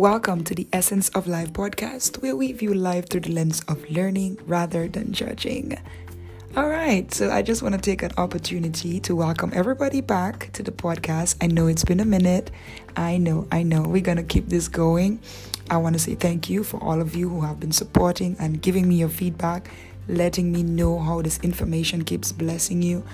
Welcome to the Essence of Life podcast, where we view life through the lens of learning rather than judging. All right, so I just want to take an opportunity to welcome everybody back to the podcast. I know it's been a minute. I know, I know. We're going to keep this going. I want to say thank you for all of you who have been supporting and giving me your feedback, letting me know how this information keeps blessing you.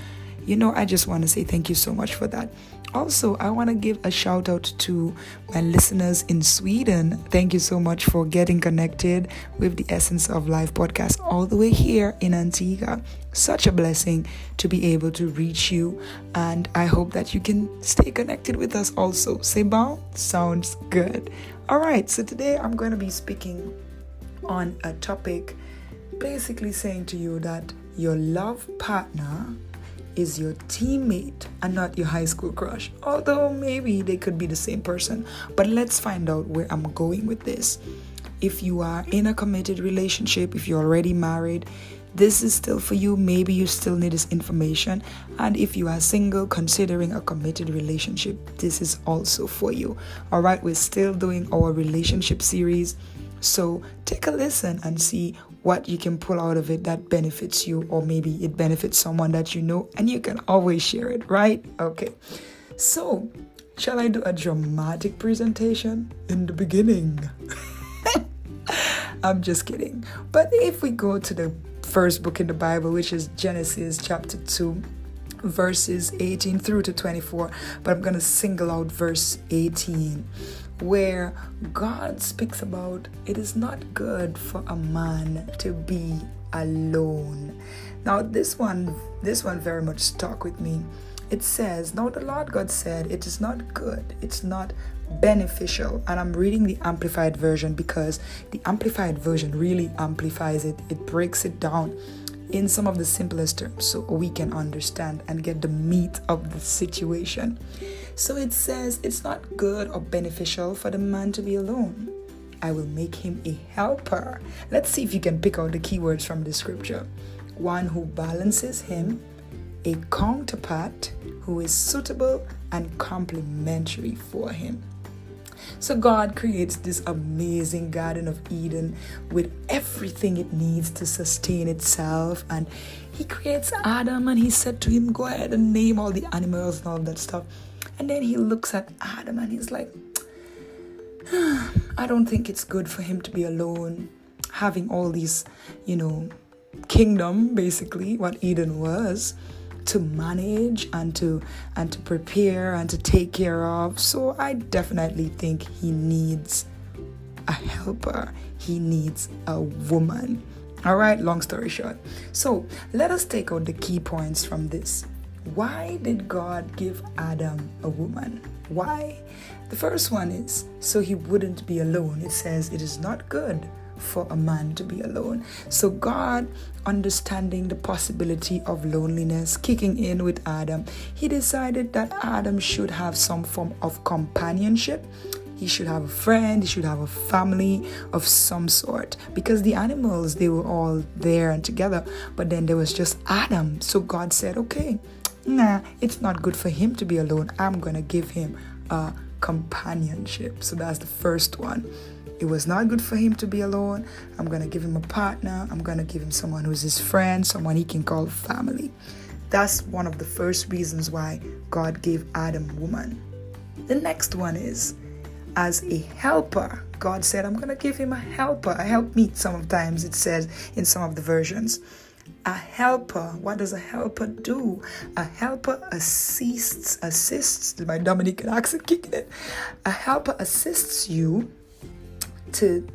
You know, I just want to say thank you so much for that. Also, I want to give a shout out to my listeners in Sweden. Thank you so much for getting connected with the Essence of Life podcast all the way here in Antigua. Such a blessing to be able to reach you, and I hope that you can stay connected with us also. C'est bon? Sounds good. All right, so today I'm going to be speaking on a topic basically saying to you that your love partner is your teammate and not your high school crush. Although maybe they could be the same person. But let's find out where I'm going with this. If you are in a committed relationship, if you're already married, this is still for you. Maybe you still need this information. And if you are single, considering a committed relationship, this is also for you. All right, we're still doing our relationship series. So take a listen and see what you can pull out of it that benefits you, or maybe it benefits someone that you know, and you can always share it, right? Okay. So, shall I do a dramatic presentation in the beginning? I'm just kidding. But if we go to the first book in the Bible, which is Genesis chapter 2, verses 18 through to 24, but I'm going to single out verse 18 where God speaks about it is not good for a man to be alone. Now this one this one very much stuck with me. It says, Now the Lord God said, It is not good, it's not beneficial. And I'm reading the amplified version because the amplified version really amplifies it, it breaks it down in some of the simplest terms so we can understand and get the meat of the situation. So it says it's not good or beneficial for the man to be alone. I will make him a helper. Let's see if you can pick out the keywords from the scripture. One who balances him, a counterpart who is suitable and complementary for him. So God creates this amazing Garden of Eden with everything it needs to sustain itself. And He creates Adam and He said to him, Go ahead and name all the animals and all that stuff. And then He looks at Adam and He's like, ah, I don't think it's good for him to be alone, having all these, you know, kingdom basically, what Eden was to manage and to and to prepare and to take care of. So I definitely think he needs a helper. He needs a woman. All right, long story short. So, let us take out the key points from this. Why did God give Adam a woman? Why? The first one is so he wouldn't be alone. It says it is not good for a man to be alone. So, God, understanding the possibility of loneliness kicking in with Adam, he decided that Adam should have some form of companionship. He should have a friend, he should have a family of some sort. Because the animals, they were all there and together, but then there was just Adam. So God said, okay, nah, it's not good for him to be alone. I'm to give him a companionship. So that's the first one. It was not good for him to be alone. I'm going to give him a partner. I'm going to give him someone who's his friend, someone he can call family. That's one of the first reasons why God gave Adam woman. The next one is as a helper. God said, I'm going to give him a helper, a helpmeet. Sometimes it says in some of the versions. A helper, what does a helper do? A helper assists, assists, my Dominican accent kicking it. A helper assists you to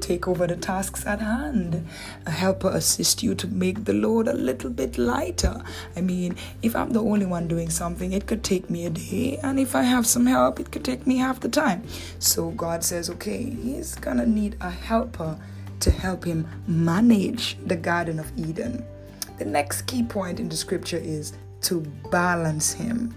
take over the tasks at hand. A helper assist you to make the load a little bit lighter. I mean, if I'm the only one doing something, it could take me a day, and if I have some help, it could take me half the time. So God says, okay, He's gonna need a helper to help him manage the Garden of Eden. The next key point in the scripture is to balance him.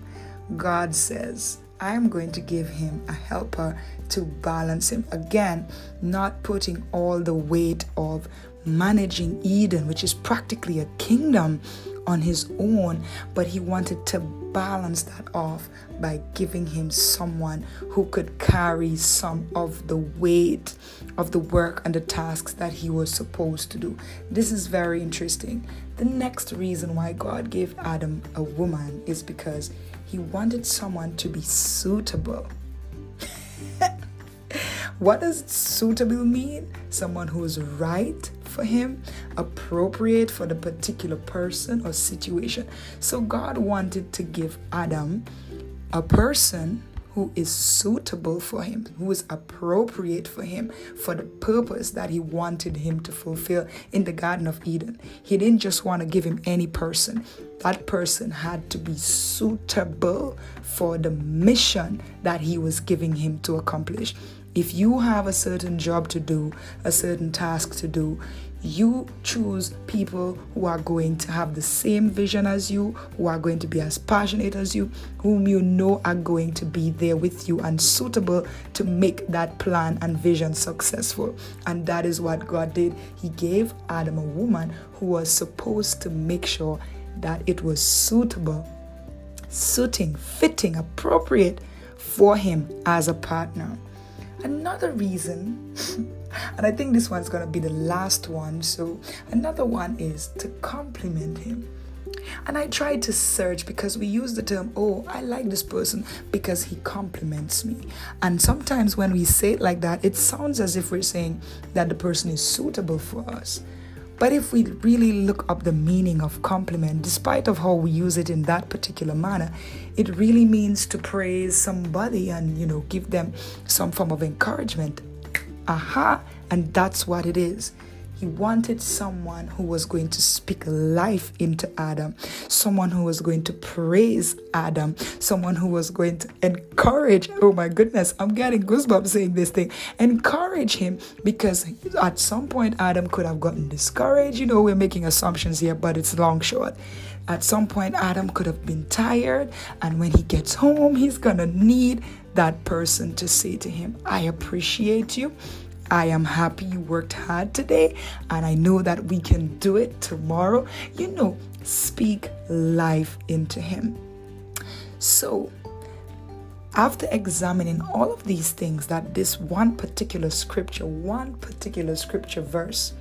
God says, I'm going to give him a helper to balance him. Again, not putting all the weight of managing Eden, which is practically a kingdom, on his own, but he wanted to balance that off by giving him someone who could carry some of the weight of the work and the tasks that he was supposed to do. This is very interesting. The next reason why God gave Adam a woman is because he wanted someone to be suitable. what does suitable mean? Someone who is right for him, appropriate for the particular person or situation. So God wanted to give Adam a person who is suitable for him, who is appropriate for him, for the purpose that he wanted him to fulfill in the Garden of Eden. He didn't just want to give him any person, that person had to be suitable for the mission that he was giving him to accomplish. If you have a certain job to do, a certain task to do, you choose people who are going to have the same vision as you, who are going to be as passionate as you, whom you know are going to be there with you and suitable to make that plan and vision successful. And that is what God did. He gave Adam a woman who was supposed to make sure that it was suitable, suiting, fitting, appropriate for him as a partner. Another reason, and I think this one's to be the last one. So, another one is to compliment him. And I tried to search because we use the term, oh, I like this person because he compliments me. And sometimes when we say it like that, it sounds as if we're saying that the person is suitable for us. But if we really look up the meaning of compliment, despite of how we use it in that particular manner, it really means to praise somebody and you know give them some form of encouragement. Aha, and that's what it is. He wanted someone who was going to speak life into Adam, someone who was going to praise Adam, someone who was going to encourage. Oh my goodness, I'm getting goosebumps saying this thing. Encourage him because at some point Adam could have gotten discouraged. You know, we're making assumptions here, but it's long short. At some point, Adam could have been tired, and when he gets home, he's gonna need that person to say to him, I appreciate you. I am happy you worked hard today and I know that we can do it tomorrow. You know, speak life into him. So, after examining all of these things that this one particular scripture, one particular scripture verse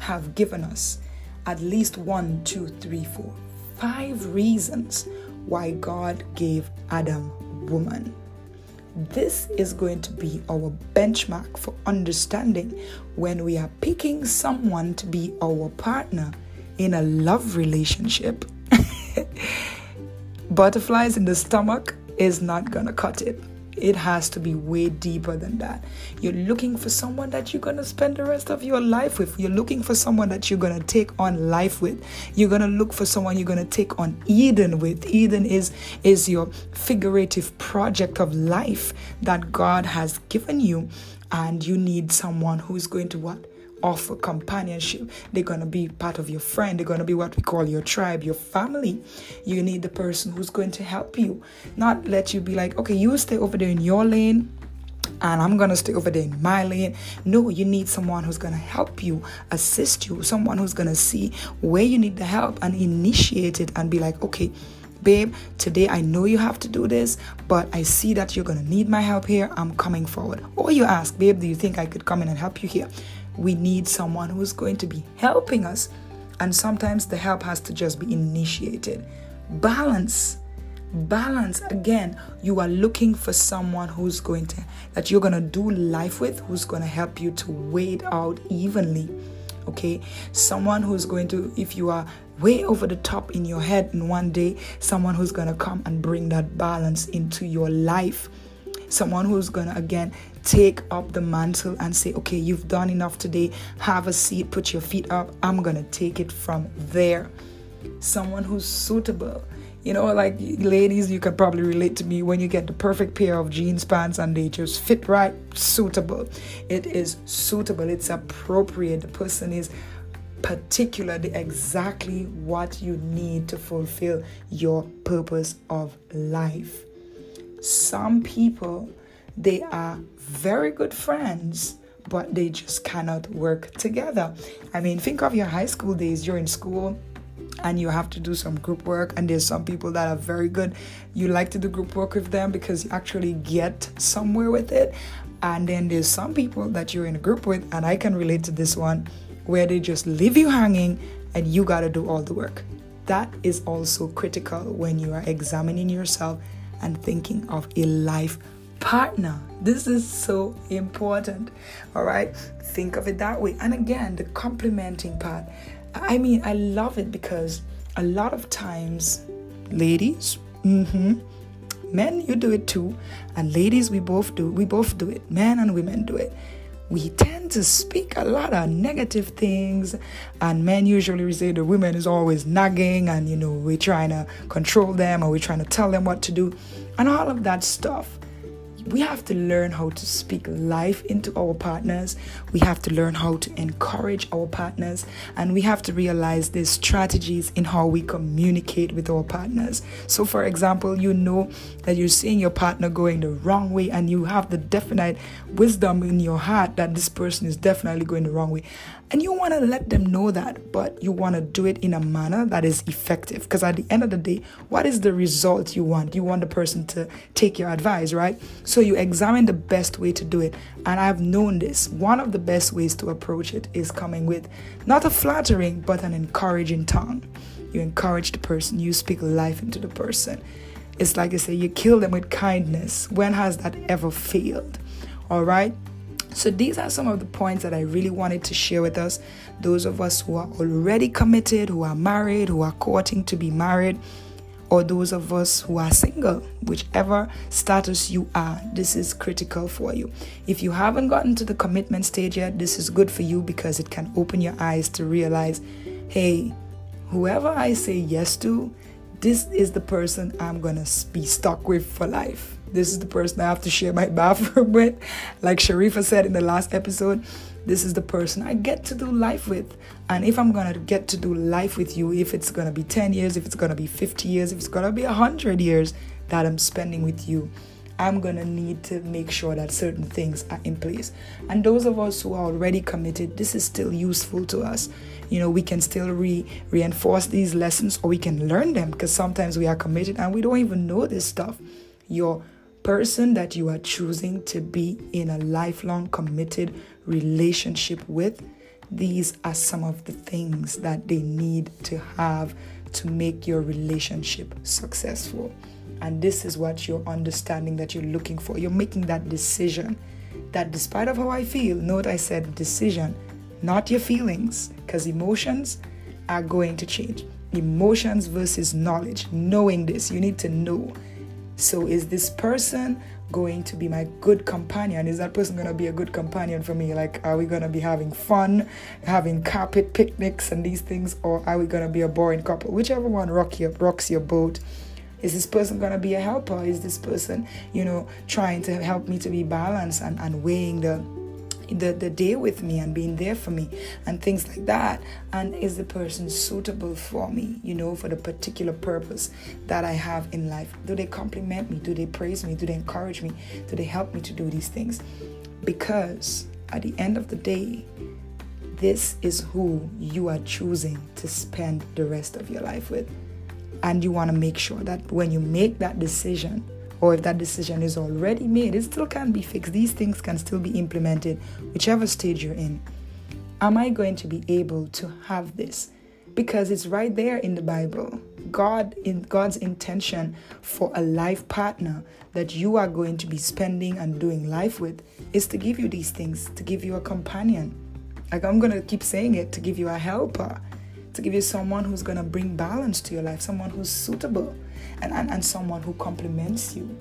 have given us, at least one, two, three, four, five reasons why God gave Adam woman. This is going to be our benchmark for understanding when we are picking someone to be our partner in a love relationship. Butterflies in the stomach is not gonna cut it it has to be way deeper than that. You're looking for someone that you're going to spend the rest of your life with. You're looking for someone that you're going to take on life with. You're going to look for someone you're going to take on Eden with. Eden is is your figurative project of life that God has given you and you need someone who's going to what? Offer companionship. They're going to be part of your friend. They're going to be what we call your tribe, your family. You need the person who's going to help you, not let you be like, okay, you stay over there in your lane and I'm gonna stay over there in my lane. No, you need someone who's gonna help you, assist you, someone who's gonna see where you need the help and initiate it and be like, okay, babe, today I know you have to do this, but I see that you're gonna need my help here. I'm coming forward. Or you ask, babe, do you think I could come in and help you here? We need someone who's going to be helping us. And sometimes the help has to just be initiated. Balance. Balance. Again, you are looking for someone who's going to, that you're going to do life with, who's going to help you to weight out evenly. Okay. Someone who's going to, if you are way over the top in your head in one day, someone who's going to come and bring that balance into your life someone who's to again take up the mantle and say, okay, you've done enough today. Have a seat, put your feet up. I'm to take it from there. Someone who's suitable. You know, like ladies, you can probably relate to me when you get the perfect pair of jeans pants and they just fit right, suitable. It is suitable, it's appropriate. The person is particularly exactly what you need to fulfill your purpose of life. Some people they are very good friends, but they just cannot work together. I mean, think of your high school days. You're in school and you have to do some group work and there's some people that are very good you like to do group work with them because you actually get somewhere with it and then there's some people that you're in a group with and i can relate to this one where they just leave you hanging and you got to do all the work that is also critical when you are examining yourself and thinking of a life partner. This is so important. All right, think of it that way. And again, the complimenting part. I mean, I love it because a lot of times, ladies, mm-hmm, men, you do it too, and ladies, we both do. We both do it. Men and women do it we tend to speak a lot of negative things and men usually say the women is always nagging and you know we're trying to control them or we're trying to tell them what to do and all of that stuff we have to learn how to speak life into our partners. We have to learn how to encourage our partners. And we have to realize there's strategies in how we communicate with our partners. So, for example, you know that you're seeing your partner going the wrong way, and you have the definite wisdom in your heart that this person is definitely going the wrong way. And you want to let them know that, but you want to do it in a manner that is effective. Because at the end of the day, what is the result you want? You want the person to take your advice, right? You examine the best way to do it. And I've known this. One of the best ways to approach it is coming with not a flattering, but an encouraging tongue. You encourage the person, you speak life into the person. It's like I say, you kill them with kindness. When has that ever failed? All right? So, these are some of the points that I really wanted to share with us. Those of us who are already committed, who are married, who are courting to be married, or those of us who are single, whichever status you are, this is critical for you. If you haven't gotten to the commitment stage yet, this is good for you because it can open your eyes to realize hey, whoever I say yes to, this is the person I'm gonna be stuck with for life. This is the person I have to share my bathroom with. Like Sharifa said in the last episode, this is the person I get to do life with. And if I'm going to get to do life with you, if it's going to be 10 years, if it's going to be 50 years, if it's going to be 100 years that I'm spending with you, I'm going to need to make sure that certain things are in place. And those of us who are already committed, this is still useful to us. You know, we can still re- reinforce these lessons or we can learn them because sometimes we are committed and we don't even know this stuff. Your person that you are choosing to be in a lifelong committed relationship with, these are some of the things that they need to have to make your relationship successful. And this is what you're understanding that you're looking for. You're making that decision that despite of how I feel, note I said decision, not your feelings, because emotions are going to change. Emotions versus knowledge. Knowing this, you need to know so, is this person going to be my good companion? Is that person going to be a good companion for me? Like, are we going to be having fun, having carpet picnics and these things, or are we going to be a boring couple? Whichever one rock your, rocks your boat. Is this person going to be a helper? Is this person, you know, trying to help me to be balanced and, and weighing the the, the day with me and being there for me and things like that. And is the person suitable for me you know for the particular purpose that i have in life? Do they compliment me? Do they praise me? Do they encourage me? Do they help me to do these things? Because at the end of the day this is who you are choosing to spend the rest of your life with. And you want to make sure that when you make that decision or if that decision is already made, it still can be fixed. These things can still be implemented, whichever stage you're in. Am I going to be able to have this? Because it's right there in the Bible. God in God's intention for a life partner that you are going to be spending and doing life with is to give you these things, to give you a companion. Like I'm going to keep saying it, to give you a helper, to give you someone who's going to bring balance to your life, someone who's suitable and, and, and someone who compliments you.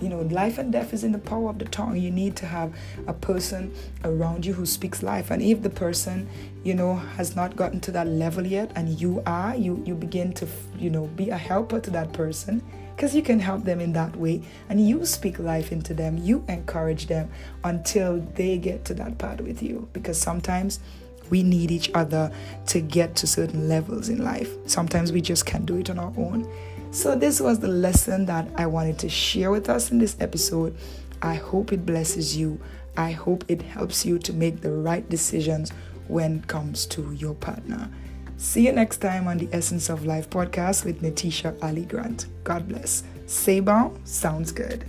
You know, life and death is in the power of the tongue. You need to have a person around you who speaks life. And if the person, you know, has not gotten to that level yet and you are, you, you begin to, you know, be a helper to that person because you can help them in that way and you speak life into them you encourage them until they get to that part with you because sometimes we need each other to get to certain levels in life sometimes we just can't do it on our own so, this was the lesson that I wanted to share with us in this episode. I hope it blesses you. I hope it helps you to make the right decisions when it comes to your partner. See you next time on the Essence of Life podcast with Natisha Ali Grant. God bless. Sabon sounds good.